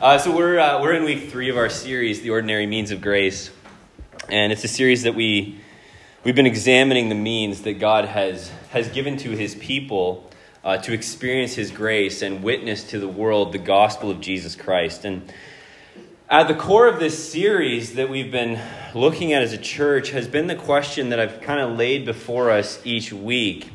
Uh, so we're uh, we're in week three of our series, "The Ordinary Means of Grace," and it's a series that we we've been examining the means that God has has given to His people uh, to experience His grace and witness to the world the gospel of Jesus Christ. And at the core of this series that we've been looking at as a church has been the question that I've kind of laid before us each week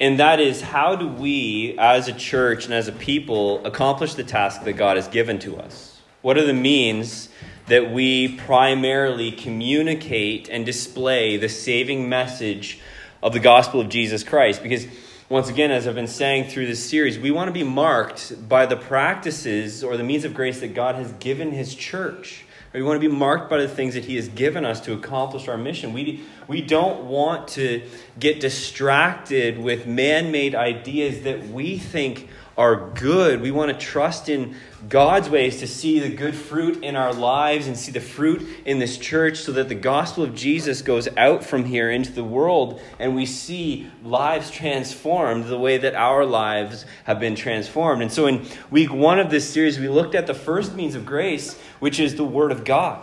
and that is how do we, as a church and as a people, accomplish the task that God has given to us? What are the means that we primarily communicate and display the saving message of the gospel of Jesus Christ? Because, once again, as I've been saying through this series, we want to be marked by the practices or the means of grace that God has given His church. We want to be marked by the things that He has given us to accomplish our mission. We, we don't want to get distracted with man made ideas that we think are good. We want to trust in God's ways to see the good fruit in our lives and see the fruit in this church so that the gospel of Jesus goes out from here into the world and we see lives transformed the way that our lives have been transformed. And so in week one of this series, we looked at the first means of grace, which is the Word of God.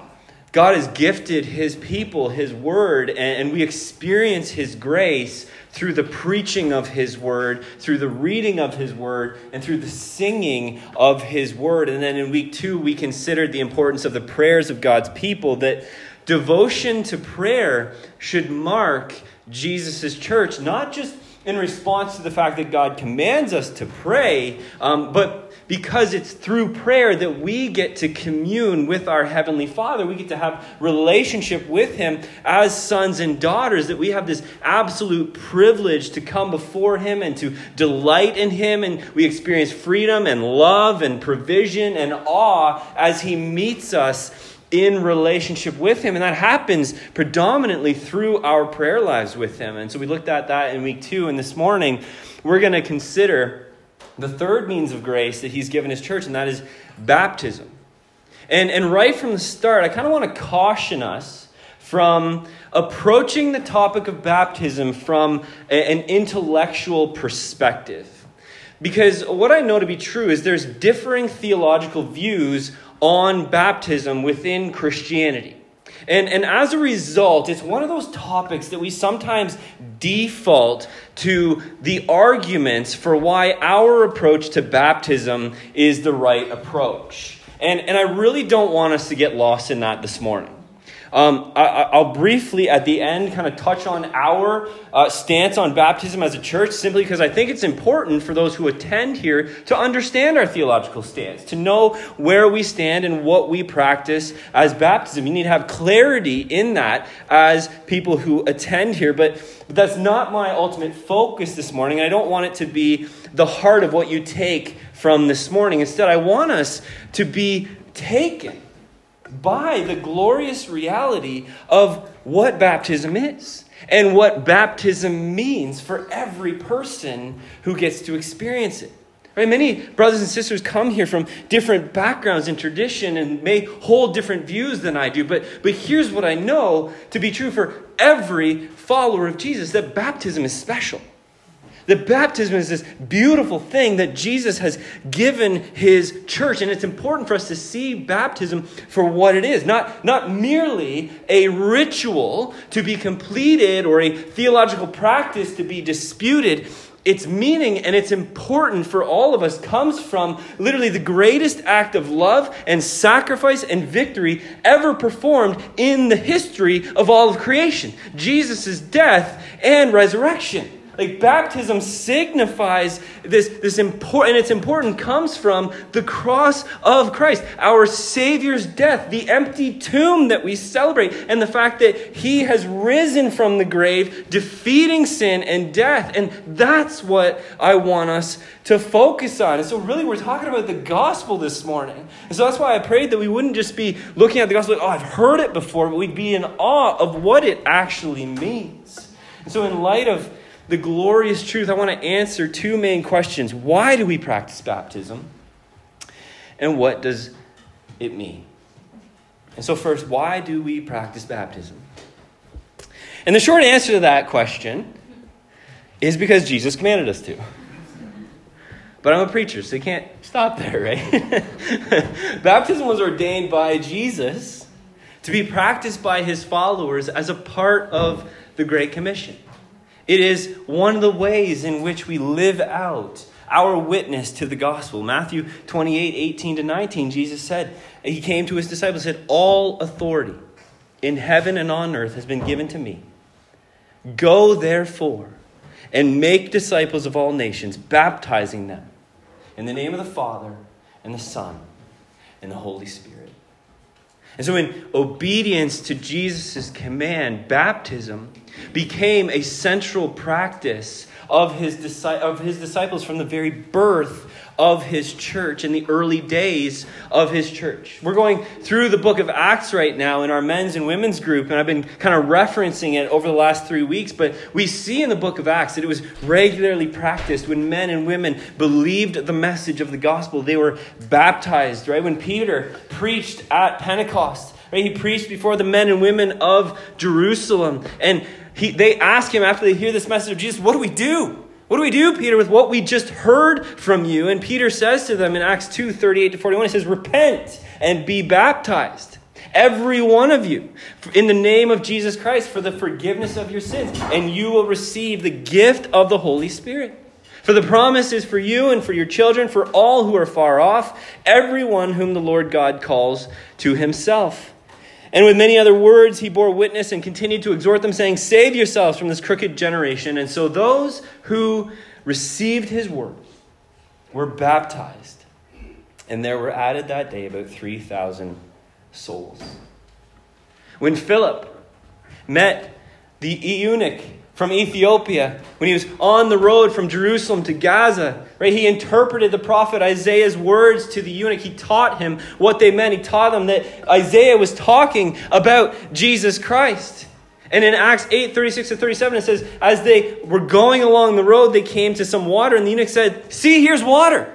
God has gifted His people His Word, and we experience His grace through the preaching of His Word, through the reading of His Word, and through the singing of His Word. And then in week two, we considered the importance of the prayers of God's people, that devotion to prayer should mark Jesus' church, not just in response to the fact that God commands us to pray, um, but because it's through prayer that we get to commune with our heavenly father. We get to have relationship with him as sons and daughters that we have this absolute privilege to come before him and to delight in him and we experience freedom and love and provision and awe as he meets us in relationship with him. And that happens predominantly through our prayer lives with him. And so we looked at that in week two and this morning we're going to consider the third means of grace that he's given his church, and that is baptism. And, and right from the start, I kind of want to caution us from approaching the topic of baptism from a, an intellectual perspective. Because what I know to be true is there's differing theological views on baptism within Christianity. And, and as a result, it's one of those topics that we sometimes default to the arguments for why our approach to baptism is the right approach. And, and I really don't want us to get lost in that this morning. Um, I, will briefly at the end kind of touch on our uh, stance on baptism as a church simply because I think it's important for those who attend here to understand our theological stance, to know where we stand and what we practice as baptism. You need to have clarity in that as people who attend here, but, but that's not my ultimate focus this morning. I don't want it to be the heart of what you take from this morning. Instead, I want us to be taken by the glorious reality of what baptism is and what baptism means for every person who gets to experience it. Right? Many brothers and sisters come here from different backgrounds and tradition and may hold different views than I do, but, but here's what I know to be true for every follower of Jesus that baptism is special. That baptism is this beautiful thing that Jesus has given his church. And it's important for us to see baptism for what it is not, not merely a ritual to be completed or a theological practice to be disputed. Its meaning and its importance for all of us comes from literally the greatest act of love and sacrifice and victory ever performed in the history of all of creation Jesus' death and resurrection. Like baptism signifies this, this important, and it's important, comes from the cross of Christ, our Savior's death, the empty tomb that we celebrate, and the fact that He has risen from the grave, defeating sin and death. And that's what I want us to focus on. And so, really, we're talking about the gospel this morning. And so, that's why I prayed that we wouldn't just be looking at the gospel, like, oh, I've heard it before, but we'd be in awe of what it actually means. And so, in light of the glorious truth, I want to answer two main questions. Why do we practice baptism? And what does it mean? And so, first, why do we practice baptism? And the short answer to that question is because Jesus commanded us to. But I'm a preacher, so you can't stop there, right? Baptism was ordained by Jesus to be practiced by his followers as a part of the Great Commission. It is one of the ways in which we live out our witness to the gospel. Matthew 28 18 to 19, Jesus said, He came to his disciples and said, All authority in heaven and on earth has been given to me. Go therefore and make disciples of all nations, baptizing them in the name of the Father and the Son and the Holy Spirit. And so, in obedience to Jesus' command, baptism became a central practice of his, of his disciples from the very birth of his church in the early days of his church. We're going through the book of Acts right now in our men's and women's group, and I've been kind of referencing it over the last three weeks. But we see in the book of Acts that it was regularly practiced when men and women believed the message of the gospel. They were baptized, right? When Peter preached at Pentecost, right? He preached before the men and women of Jerusalem. And he, they ask him after they hear this message of Jesus, What do we do? What do we do, Peter, with what we just heard from you? And Peter says to them in Acts 2 38 to 41, he says, Repent and be baptized, every one of you, in the name of Jesus Christ for the forgiveness of your sins, and you will receive the gift of the Holy Spirit. For the promise is for you and for your children, for all who are far off, everyone whom the Lord God calls to himself. And with many other words, he bore witness and continued to exhort them, saying, Save yourselves from this crooked generation. And so those who received his word were baptized. And there were added that day about 3,000 souls. When Philip met the eunuch from Ethiopia, when he was on the road from Jerusalem to Gaza, right? He interpreted the prophet Isaiah's words to the eunuch. He taught him what they meant. He taught them that Isaiah was talking about Jesus Christ. And in Acts 8, 36 to 37, it says, As they were going along the road, they came to some water, and the eunuch said, See, here's water.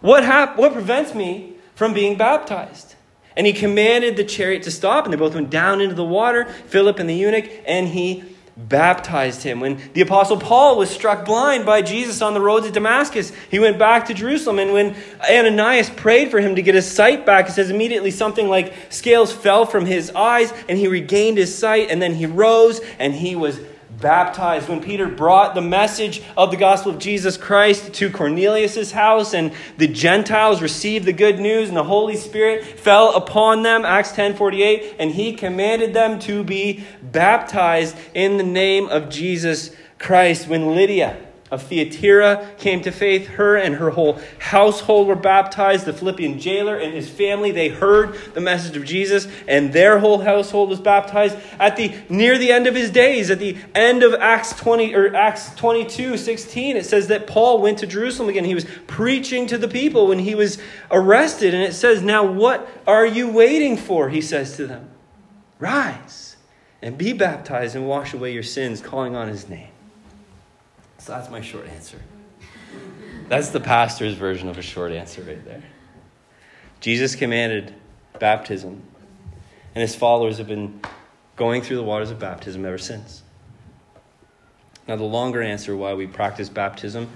What, hap- what prevents me from being baptized? And he commanded the chariot to stop, and they both went down into the water, Philip and the eunuch, and he baptized him. When the Apostle Paul was struck blind by Jesus on the road to Damascus, he went back to Jerusalem. And when Ananias prayed for him to get his sight back, it says immediately something like scales fell from his eyes and he regained his sight. And then he rose and he was baptized. When Peter brought the message of the gospel of Jesus Christ to Cornelius' house and the Gentiles received the good news and the Holy Spirit fell upon them, Acts 10 48, and he commanded them to be baptized in the name of Jesus Christ. When Lydia, of Thyatira came to faith. Her and her whole household were baptized. The Philippian jailer and his family, they heard the message of Jesus, and their whole household was baptized. At the near the end of his days, at the end of Acts 20 or Acts 22, 16, it says that Paul went to Jerusalem again. He was preaching to the people when he was arrested, and it says, Now what are you waiting for? He says to them. Rise and be baptized and wash away your sins, calling on his name. So that's my short answer. That's the pastor's version of a short answer right there. Jesus commanded baptism, and his followers have been going through the waters of baptism ever since. Now, the longer answer why we practice baptism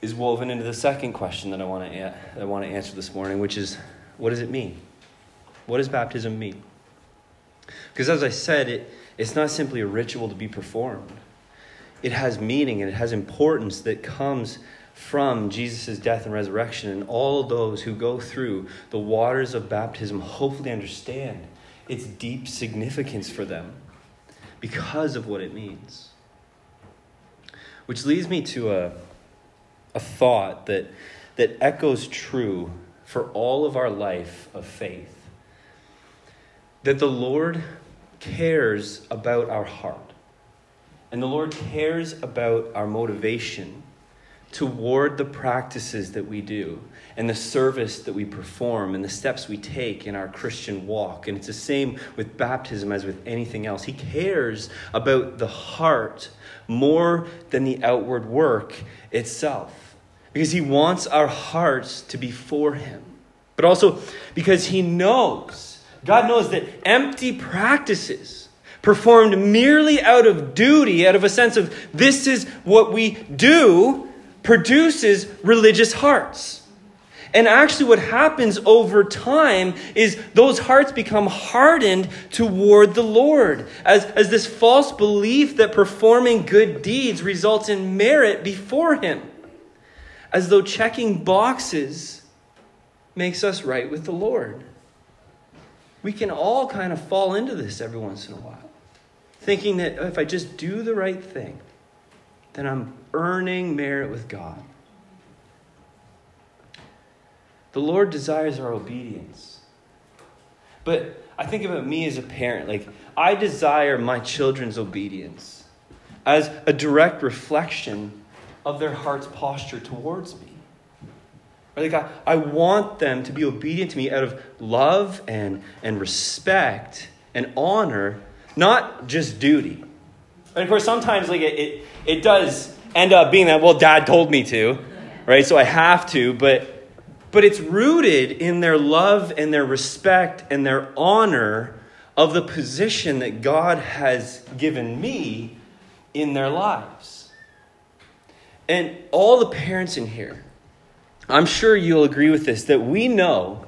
is woven into the second question that I want to, I want to answer this morning, which is what does it mean? What does baptism mean? Because as I said, it, it's not simply a ritual to be performed it has meaning and it has importance that comes from Jesus' death and resurrection. And all those who go through the waters of baptism hopefully understand its deep significance for them because of what it means. Which leads me to a, a thought that, that echoes true for all of our life of faith that the Lord cares about our heart. And the Lord cares about our motivation toward the practices that we do and the service that we perform and the steps we take in our Christian walk. And it's the same with baptism as with anything else. He cares about the heart more than the outward work itself because he wants our hearts to be for him. But also because he knows, God knows that empty practices performed merely out of duty, out of a sense of this is what we do, produces religious hearts. And actually, what happens over time is those hearts become hardened toward the Lord, as, as this false belief that performing good deeds results in merit before Him, as though checking boxes makes us right with the Lord. We can all kind of fall into this every once in a while, thinking that oh, if I just do the right thing, then I'm earning merit with God. The Lord desires our obedience. But I think about me as a parent. Like, I desire my children's obedience as a direct reflection of their heart's posture towards me. Like, I, I want them to be obedient to me out of love and, and respect and honor, not just duty. And of course, sometimes like it, it, it does end up being that, well, dad told me to, right? So I have to, but but it's rooted in their love and their respect and their honor of the position that God has given me in their lives. And all the parents in here, I'm sure you'll agree with this that we know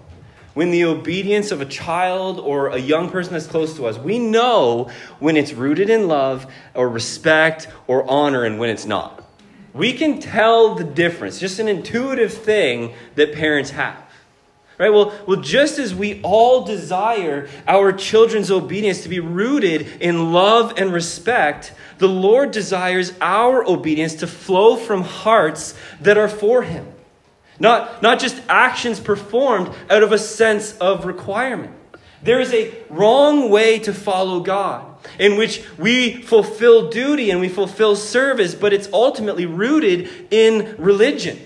when the obedience of a child or a young person that's close to us, we know when it's rooted in love or respect or honor and when it's not. We can tell the difference, just an intuitive thing that parents have. Right? Well, well, just as we all desire our children's obedience to be rooted in love and respect, the Lord desires our obedience to flow from hearts that are for Him. Not, not just actions performed out of a sense of requirement. There is a wrong way to follow God in which we fulfill duty and we fulfill service, but it's ultimately rooted in religion.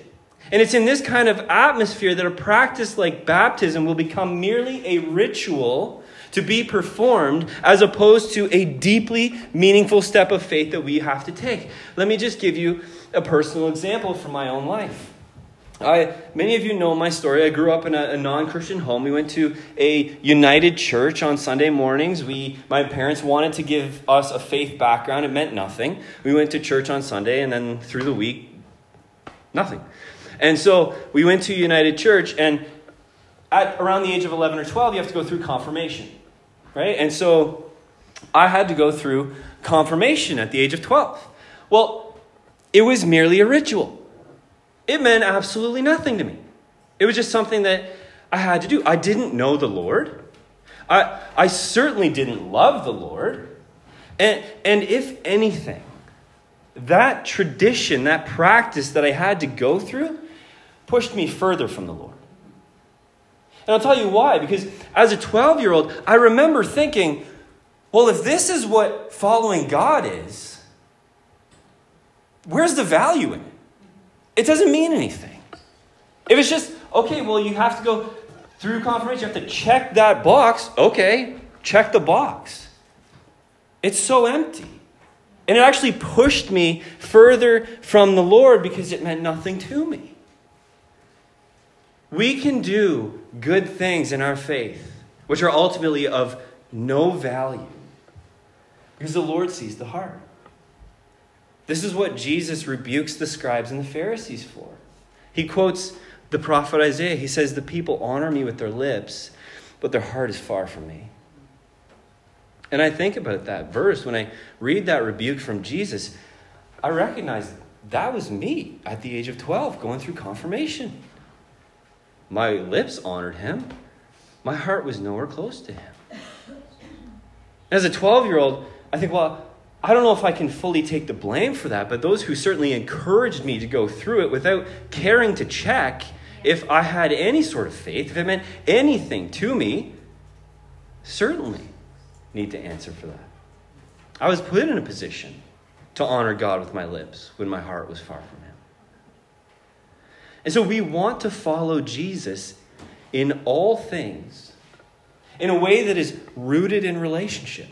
And it's in this kind of atmosphere that a practice like baptism will become merely a ritual to be performed as opposed to a deeply meaningful step of faith that we have to take. Let me just give you a personal example from my own life. I, many of you know my story. I grew up in a, a non Christian home. We went to a united church on Sunday mornings. We, my parents wanted to give us a faith background. It meant nothing. We went to church on Sunday, and then through the week, nothing. And so we went to United Church, and at around the age of 11 or 12, you have to go through confirmation, right? And so I had to go through confirmation at the age of 12. Well, it was merely a ritual. It meant absolutely nothing to me. It was just something that I had to do. I didn't know the Lord. I, I certainly didn't love the Lord. And, and if anything, that tradition, that practice that I had to go through, pushed me further from the Lord. And I'll tell you why. Because as a 12 year old, I remember thinking, well, if this is what following God is, where's the value in it? It doesn't mean anything. If it's just, okay, well, you have to go through confirmation, you have to check that box, okay, check the box. It's so empty. And it actually pushed me further from the Lord because it meant nothing to me. We can do good things in our faith, which are ultimately of no value, because the Lord sees the heart. This is what Jesus rebukes the scribes and the Pharisees for. He quotes the prophet Isaiah. He says, The people honor me with their lips, but their heart is far from me. And I think about that verse when I read that rebuke from Jesus, I recognize that was me at the age of 12 going through confirmation. My lips honored him, my heart was nowhere close to him. As a 12 year old, I think, well, I don't know if I can fully take the blame for that, but those who certainly encouraged me to go through it without caring to check if I had any sort of faith, if it meant anything to me, certainly need to answer for that. I was put in a position to honor God with my lips when my heart was far from Him. And so we want to follow Jesus in all things in a way that is rooted in relationship,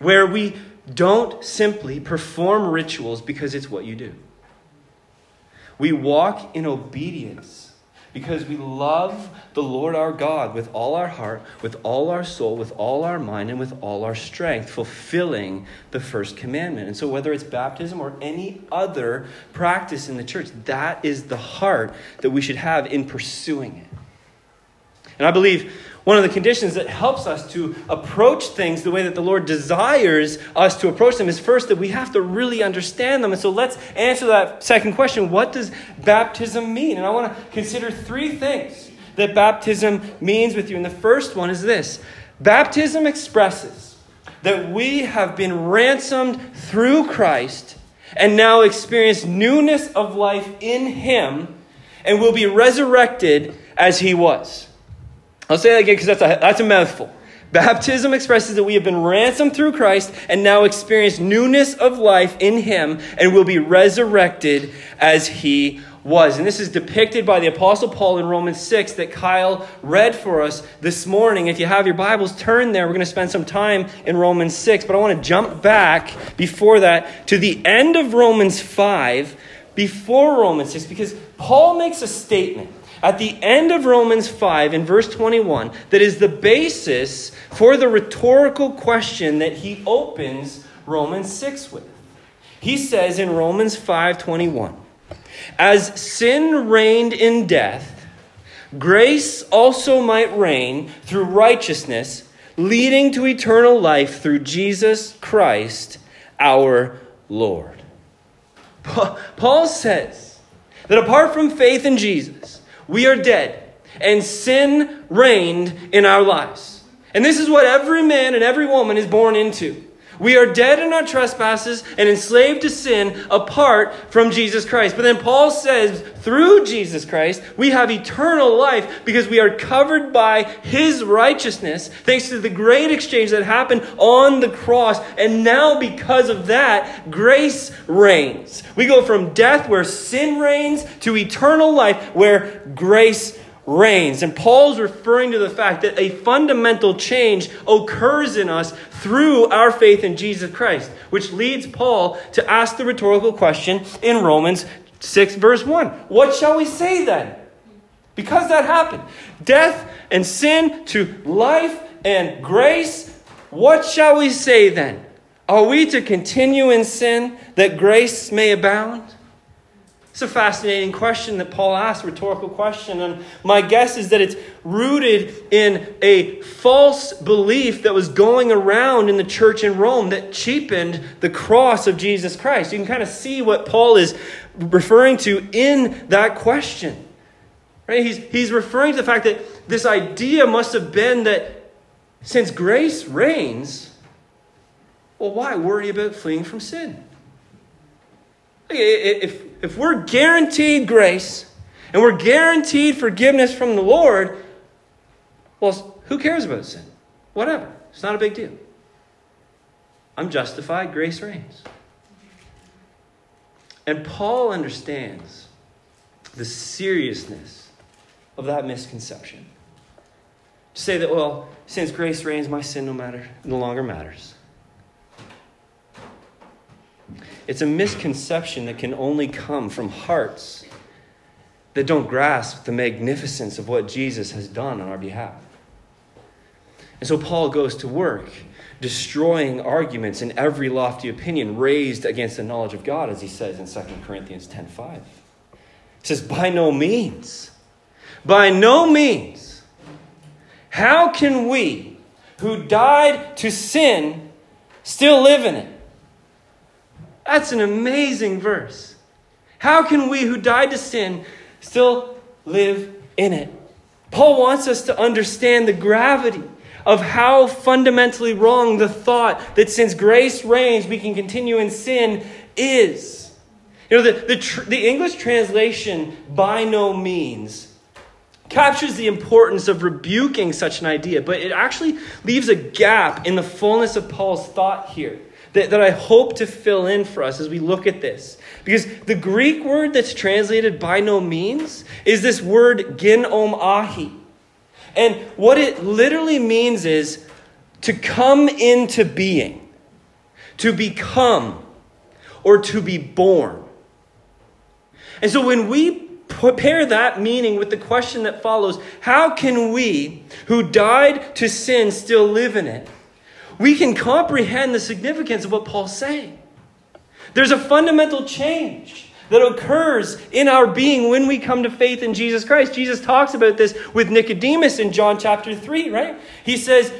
where we don't simply perform rituals because it's what you do. We walk in obedience because we love the Lord our God with all our heart, with all our soul, with all our mind, and with all our strength, fulfilling the first commandment. And so, whether it's baptism or any other practice in the church, that is the heart that we should have in pursuing it. And I believe one of the conditions that helps us to approach things the way that the Lord desires us to approach them is first that we have to really understand them. And so let's answer that second question what does baptism mean? And I want to consider three things that baptism means with you. And the first one is this baptism expresses that we have been ransomed through Christ and now experience newness of life in Him and will be resurrected as He was. I'll say that again because that's a, that's a mouthful. Baptism expresses that we have been ransomed through Christ and now experience newness of life in Him and will be resurrected as He was. And this is depicted by the Apostle Paul in Romans 6 that Kyle read for us this morning. If you have your Bibles, turn there. We're going to spend some time in Romans 6, but I want to jump back before that to the end of Romans 5 before Romans 6 because Paul makes a statement at the end of Romans 5 in verse 21 that is the basis for the rhetorical question that he opens Romans 6 with. He says in Romans 5:21, "As sin reigned in death, grace also might reign through righteousness, leading to eternal life through Jesus Christ, our Lord." Paul says that apart from faith in Jesus, we are dead, and sin reigned in our lives. And this is what every man and every woman is born into. We are dead in our trespasses and enslaved to sin apart from Jesus Christ. But then Paul says, through Jesus Christ, we have eternal life because we are covered by his righteousness, thanks to the great exchange that happened on the cross. And now, because of that, grace reigns. We go from death where sin reigns to eternal life where grace reigns. And Paul's referring to the fact that a fundamental change occurs in us through our faith in Jesus Christ, which leads Paul to ask the rhetorical question in Romans 6, verse 1. What shall we say then? Because that happened. Death and sin to life and grace. What shall we say then? Are we to continue in sin that grace may abound? It's a fascinating question that Paul asks, rhetorical question. And my guess is that it's rooted in a false belief that was going around in the church in Rome that cheapened the cross of Jesus Christ. You can kind of see what Paul is referring to in that question. Right? He's, he's referring to the fact that this idea must have been that since grace reigns, well, why worry about fleeing from sin? If, if we're guaranteed grace and we're guaranteed forgiveness from the Lord, well, who cares about sin? Whatever. It's not a big deal. I'm justified, grace reigns. And Paul understands the seriousness of that misconception. To say that, well, since grace reigns, my sin no matter no longer matters. It's a misconception that can only come from hearts that don't grasp the magnificence of what Jesus has done on our behalf. And so Paul goes to work destroying arguments and every lofty opinion raised against the knowledge of God, as he says in 2 Corinthians 10.5. He says, by no means, by no means, how can we who died to sin still live in it? That's an amazing verse. How can we who died to sin still live in it? Paul wants us to understand the gravity of how fundamentally wrong the thought that since grace reigns, we can continue in sin is. You know, the, the, tr- the English translation, by no means, captures the importance of rebuking such an idea, but it actually leaves a gap in the fullness of Paul's thought here that, that I hope to fill in for us as we look at this. Because the Greek word that's translated by no means is this word ginomai. And what it literally means is to come into being, to become, or to be born. And so when we pair that meaning with the question that follows how can we, who died to sin, still live in it? We can comprehend the significance of what Paul's saying. There's a fundamental change that occurs in our being when we come to faith in Jesus Christ. Jesus talks about this with Nicodemus in John chapter 3, right? He says,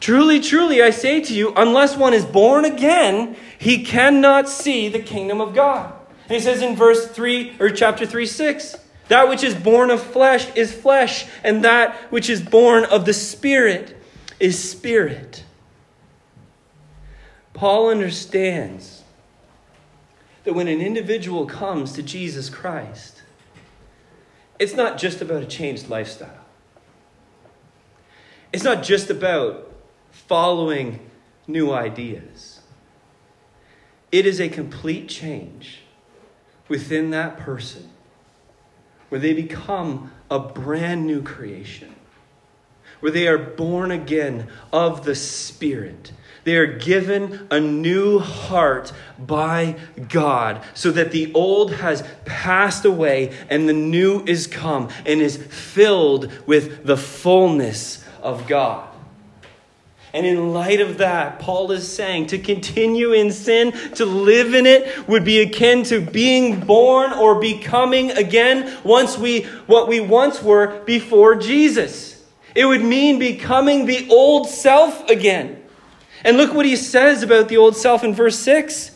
Truly, truly, I say to you, unless one is born again, he cannot see the kingdom of God. And he says in verse 3 or chapter 3 6, that which is born of flesh is flesh, and that which is born of the Spirit is spirit. Paul understands that when an individual comes to Jesus Christ, it's not just about a changed lifestyle. It's not just about following new ideas. It is a complete change within that person where they become a brand new creation, where they are born again of the Spirit. They are given a new heart by God so that the old has passed away and the new is come and is filled with the fullness of God. And in light of that, Paul is saying to continue in sin, to live in it, would be akin to being born or becoming again once we what we once were before Jesus. It would mean becoming the old self again. And look what he says about the old self in verse 6.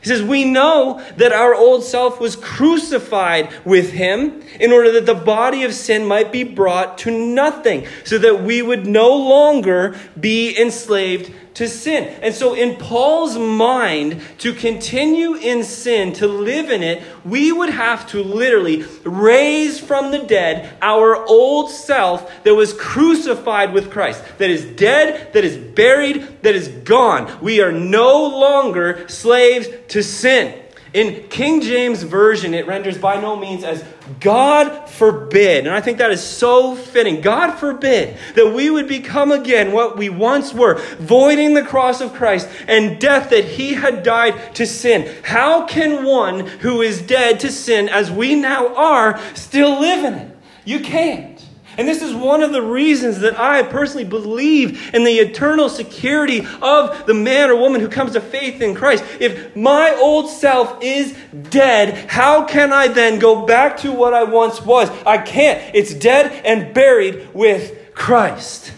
He says, We know that our old self was crucified with him in order that the body of sin might be brought to nothing, so that we would no longer be enslaved to sin. And so, in Paul's mind, to continue in sin, to live in it, we would have to literally raise from the dead our old self that was crucified with Christ, that is dead, that is buried, that is gone. We are no longer slaves to sin. In King James Version, it renders by no means as God forbid. And I think that is so fitting. God forbid that we would become again what we once were, voiding the cross of Christ and death that he had died to sin. How can one who is dead to sin, as we now are, still live in it? You can't. And this is one of the reasons that I personally believe in the eternal security of the man or woman who comes to faith in Christ. If my old self is dead, how can I then go back to what I once was? I can't. It's dead and buried with Christ.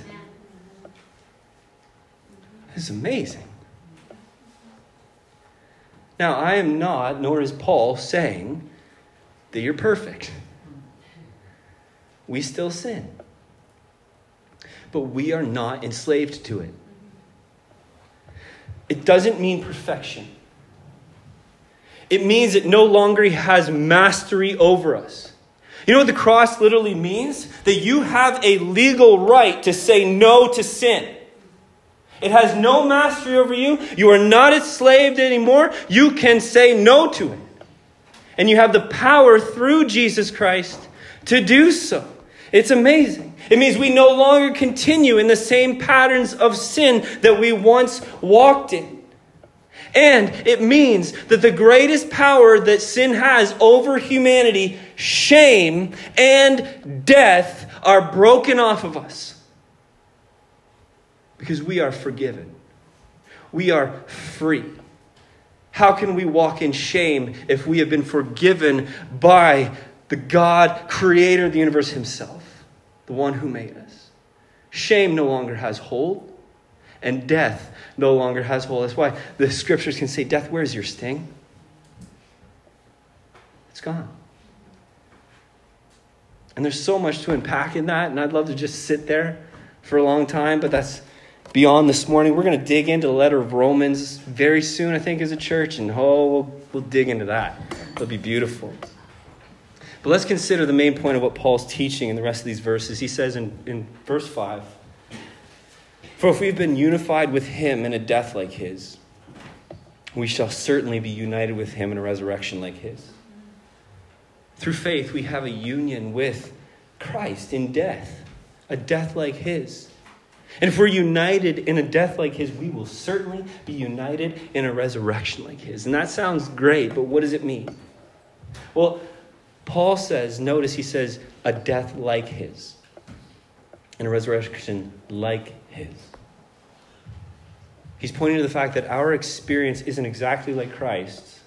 Is amazing. Now, I am not, nor is Paul, saying that you're perfect we still sin. But we are not enslaved to it. It doesn't mean perfection. It means it no longer has mastery over us. You know what the cross literally means? That you have a legal right to say no to sin. It has no mastery over you. You are not enslaved anymore. You can say no to it. And you have the power through Jesus Christ to do so. It's amazing. It means we no longer continue in the same patterns of sin that we once walked in. And it means that the greatest power that sin has over humanity, shame and death, are broken off of us. Because we are forgiven, we are free. How can we walk in shame if we have been forgiven by the God, creator of the universe himself? the one who made us. Shame no longer has hold, and death no longer has hold. That's why the scriptures can say, Death, where's your sting? It's gone. And there's so much to unpack in that, and I'd love to just sit there for a long time, but that's beyond this morning. We're going to dig into the letter of Romans very soon, I think, as a church, and oh, we'll, we'll dig into that. It'll be beautiful. But let's consider the main point of what Paul's teaching in the rest of these verses. He says in, in verse 5 For if we've been unified with him in a death like his, we shall certainly be united with him in a resurrection like his. Through faith, we have a union with Christ in death, a death like his. And if we're united in a death like his, we will certainly be united in a resurrection like his. And that sounds great, but what does it mean? Well, Paul says, notice he says, a death like his, and a resurrection like his. He's pointing to the fact that our experience isn't exactly like Christ's,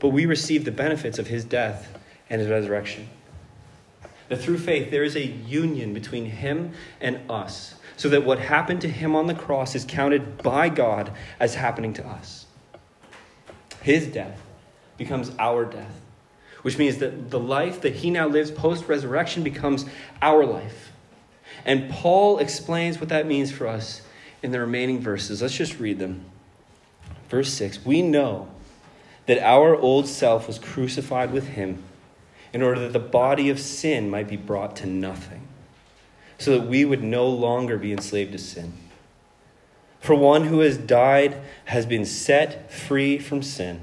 but we receive the benefits of his death and his resurrection. That through faith, there is a union between him and us, so that what happened to him on the cross is counted by God as happening to us. His death becomes our death, which means that the life that he now lives post resurrection becomes our life. And Paul explains what that means for us in the remaining verses. Let's just read them. Verse 6 We know that our old self was crucified with him in order that the body of sin might be brought to nothing, so that we would no longer be enslaved to sin. For one who has died has been set free from sin.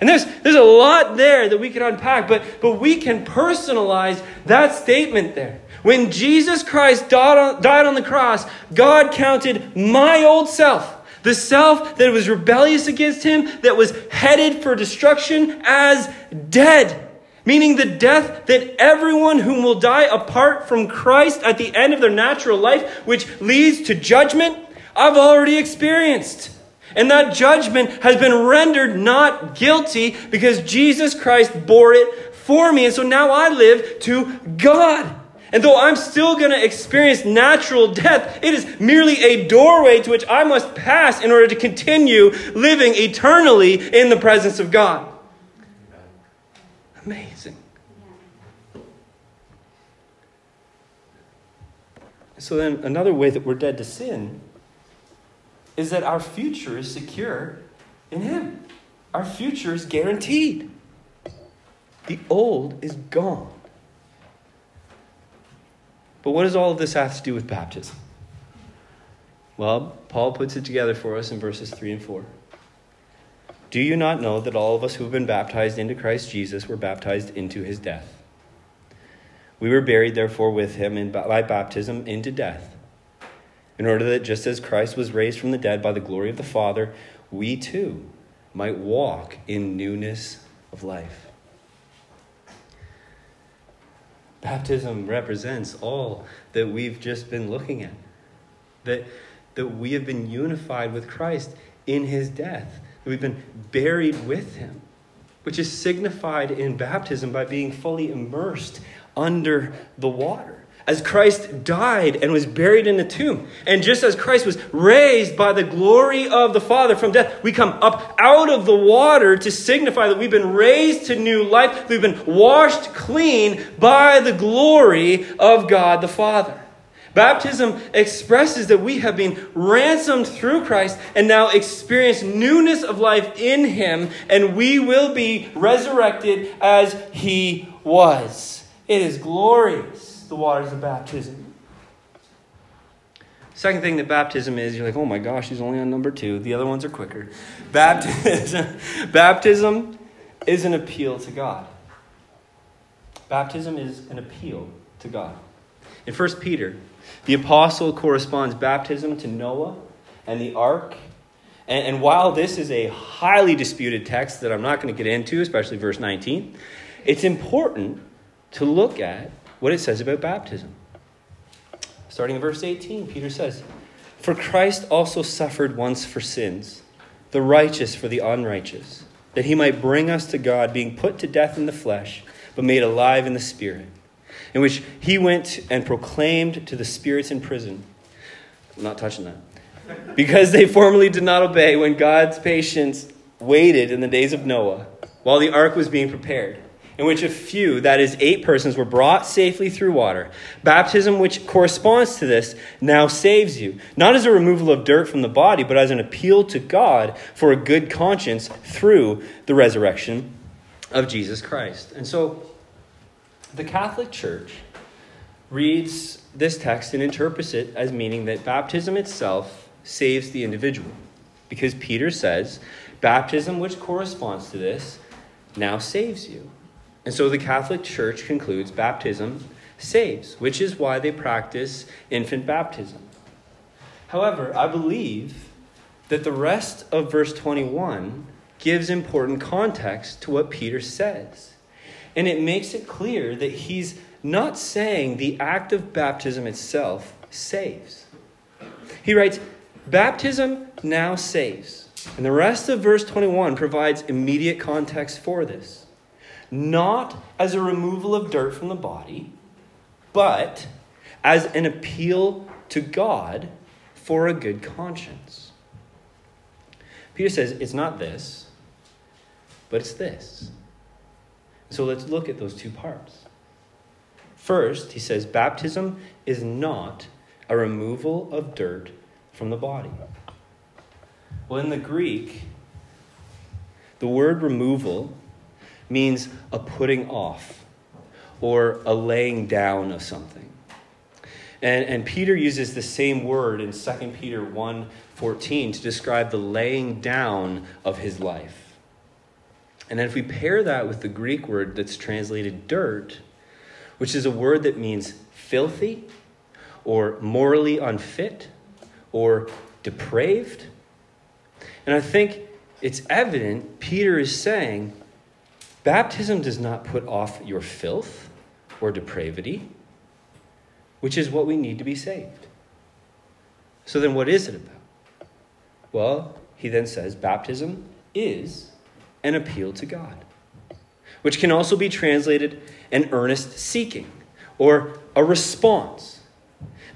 And there's, there's a lot there that we can unpack, but, but we can personalize that statement there. When Jesus Christ died on, died on the cross, God counted my old self, the self that was rebellious against him, that was headed for destruction, as dead. Meaning the death that everyone whom will die apart from Christ at the end of their natural life, which leads to judgment, I've already experienced. And that judgment has been rendered not guilty because Jesus Christ bore it for me. And so now I live to God. And though I'm still going to experience natural death, it is merely a doorway to which I must pass in order to continue living eternally in the presence of God. Amazing. So, then, another way that we're dead to sin is that our future is secure in Him. Our future is guaranteed. The old is gone. But what does all of this have to do with baptism? Well, Paul puts it together for us in verses 3 and 4. Do you not know that all of us who have been baptized into Christ Jesus were baptized into his death? We were buried, therefore, with him in, by baptism into death, in order that just as Christ was raised from the dead by the glory of the Father, we too might walk in newness of life. Baptism represents all that we've just been looking at. That, that we have been unified with Christ in his death, that we've been buried with him, which is signified in baptism by being fully immersed under the water as Christ died and was buried in the tomb. And just as Christ was raised by the glory of the Father from death, we come up out of the water to signify that we've been raised to new life. We've been washed clean by the glory of God the Father. Baptism expresses that we have been ransomed through Christ and now experience newness of life in Him, and we will be resurrected as He was. It is glorious the waters of baptism. Second thing that baptism is, you're like, oh my gosh, he's only on number two. The other ones are quicker. Baptism, baptism is an appeal to God. Baptism is an appeal to God. In 1 Peter, the apostle corresponds baptism to Noah and the ark. And, and while this is a highly disputed text that I'm not going to get into, especially verse 19, it's important to look at what it says about baptism. Starting in verse 18, Peter says, For Christ also suffered once for sins, the righteous for the unrighteous, that he might bring us to God, being put to death in the flesh, but made alive in the Spirit, in which he went and proclaimed to the spirits in prison. I'm not touching that. Because they formerly did not obey when God's patience waited in the days of Noah, while the ark was being prepared in which a few, that is, eight persons, were brought safely through water. Baptism, which corresponds to this, now saves you, not as a removal of dirt from the body, but as an appeal to God for a good conscience through the resurrection of Jesus Christ. And so the Catholic Church reads this text and interprets it as meaning that baptism itself saves the individual. Because Peter says, baptism, which corresponds to this, now saves you. And so the Catholic Church concludes baptism saves, which is why they practice infant baptism. However, I believe that the rest of verse 21 gives important context to what Peter says. And it makes it clear that he's not saying the act of baptism itself saves. He writes, Baptism now saves. And the rest of verse 21 provides immediate context for this. Not as a removal of dirt from the body, but as an appeal to God for a good conscience. Peter says it's not this, but it's this. So let's look at those two parts. First, he says baptism is not a removal of dirt from the body. Well, in the Greek, the word removal means a putting off or a laying down of something. And, and Peter uses the same word in 2 Peter 1:14 to describe the laying down of his life. And then if we pair that with the Greek word that's translated dirt, which is a word that means filthy or morally unfit or depraved. And I think it's evident Peter is saying baptism does not put off your filth or depravity, which is what we need to be saved. So then, what is it about? Well, he then says baptism is an appeal to God, which can also be translated an earnest seeking or a response.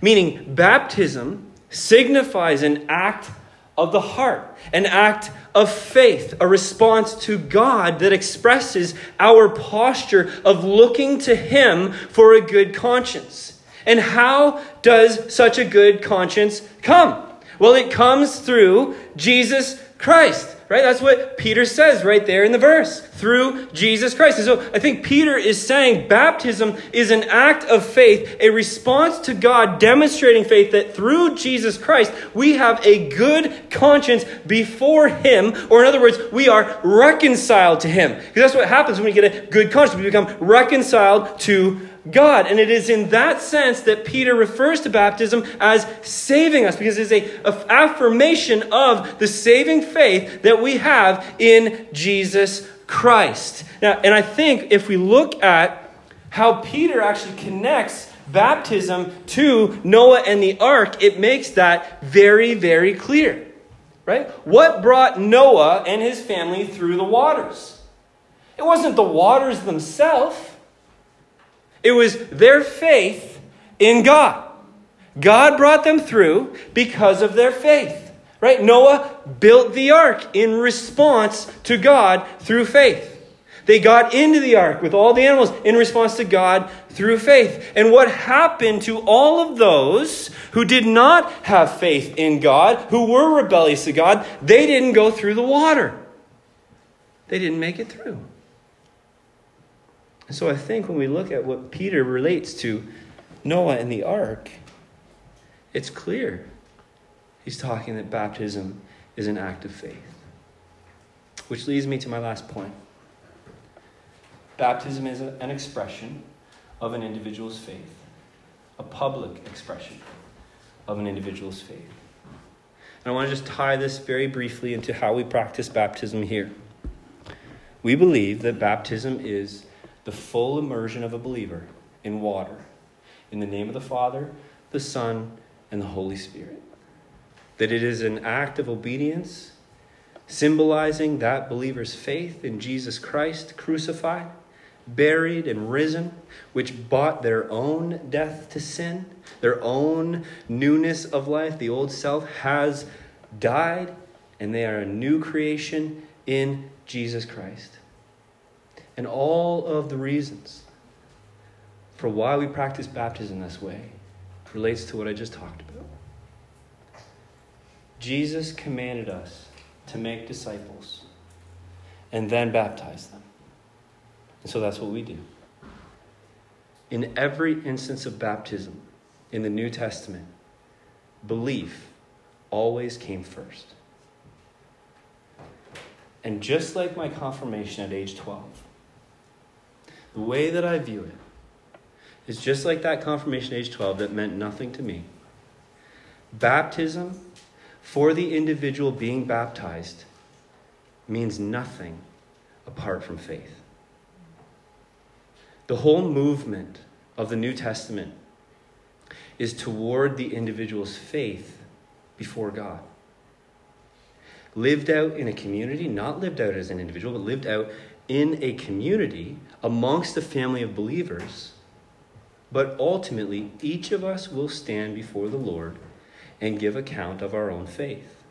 Meaning, baptism signifies an act of the heart, an act of faith, a response to God that expresses our posture of looking to Him for a good conscience. And how does such a good conscience come? Well, it comes through Jesus Christ. Right? That's what Peter says right there in the verse. Through Jesus Christ. And so I think Peter is saying baptism is an act of faith, a response to God demonstrating faith that through Jesus Christ we have a good conscience before Him. Or in other words, we are reconciled to Him. Because that's what happens when we get a good conscience. We become reconciled to God. And it is in that sense that Peter refers to baptism as saving us, because it's a, a affirmation of the saving faith that we have in Jesus Christ. Now, and I think if we look at how Peter actually connects baptism to Noah and the ark, it makes that very, very clear. Right? What brought Noah and his family through the waters? It wasn't the waters themselves. It was their faith in God. God brought them through because of their faith. Right? Noah built the ark in response to God through faith. They got into the ark with all the animals in response to God through faith. And what happened to all of those who did not have faith in God, who were rebellious to God, they didn't go through the water. They didn't make it through. And so I think when we look at what Peter relates to Noah and the ark, it's clear he's talking that baptism is an act of faith. Which leads me to my last point. Baptism is an expression of an individual's faith, a public expression of an individual's faith. And I want to just tie this very briefly into how we practice baptism here. We believe that baptism is the full immersion of a believer in water in the name of the Father, the Son, and the Holy Spirit. That it is an act of obedience, symbolizing that believer's faith in Jesus Christ crucified, buried, and risen, which bought their own death to sin, their own newness of life. The old self has died, and they are a new creation in Jesus Christ and all of the reasons for why we practice baptism this way relates to what I just talked about. Jesus commanded us to make disciples and then baptize them. And so that's what we do. In every instance of baptism in the New Testament, belief always came first. And just like my confirmation at age 12, the way that I view it is just like that confirmation age 12 that meant nothing to me. Baptism for the individual being baptized means nothing apart from faith. The whole movement of the New Testament is toward the individual's faith before God. Lived out in a community, not lived out as an individual, but lived out in a community amongst a family of believers. But ultimately, each of us will stand before the Lord and give account of our own faith.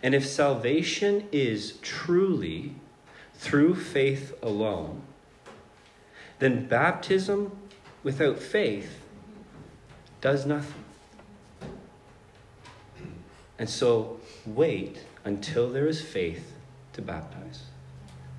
And if salvation is truly through faith alone, then baptism without faith does nothing. And so wait until there is faith to baptize.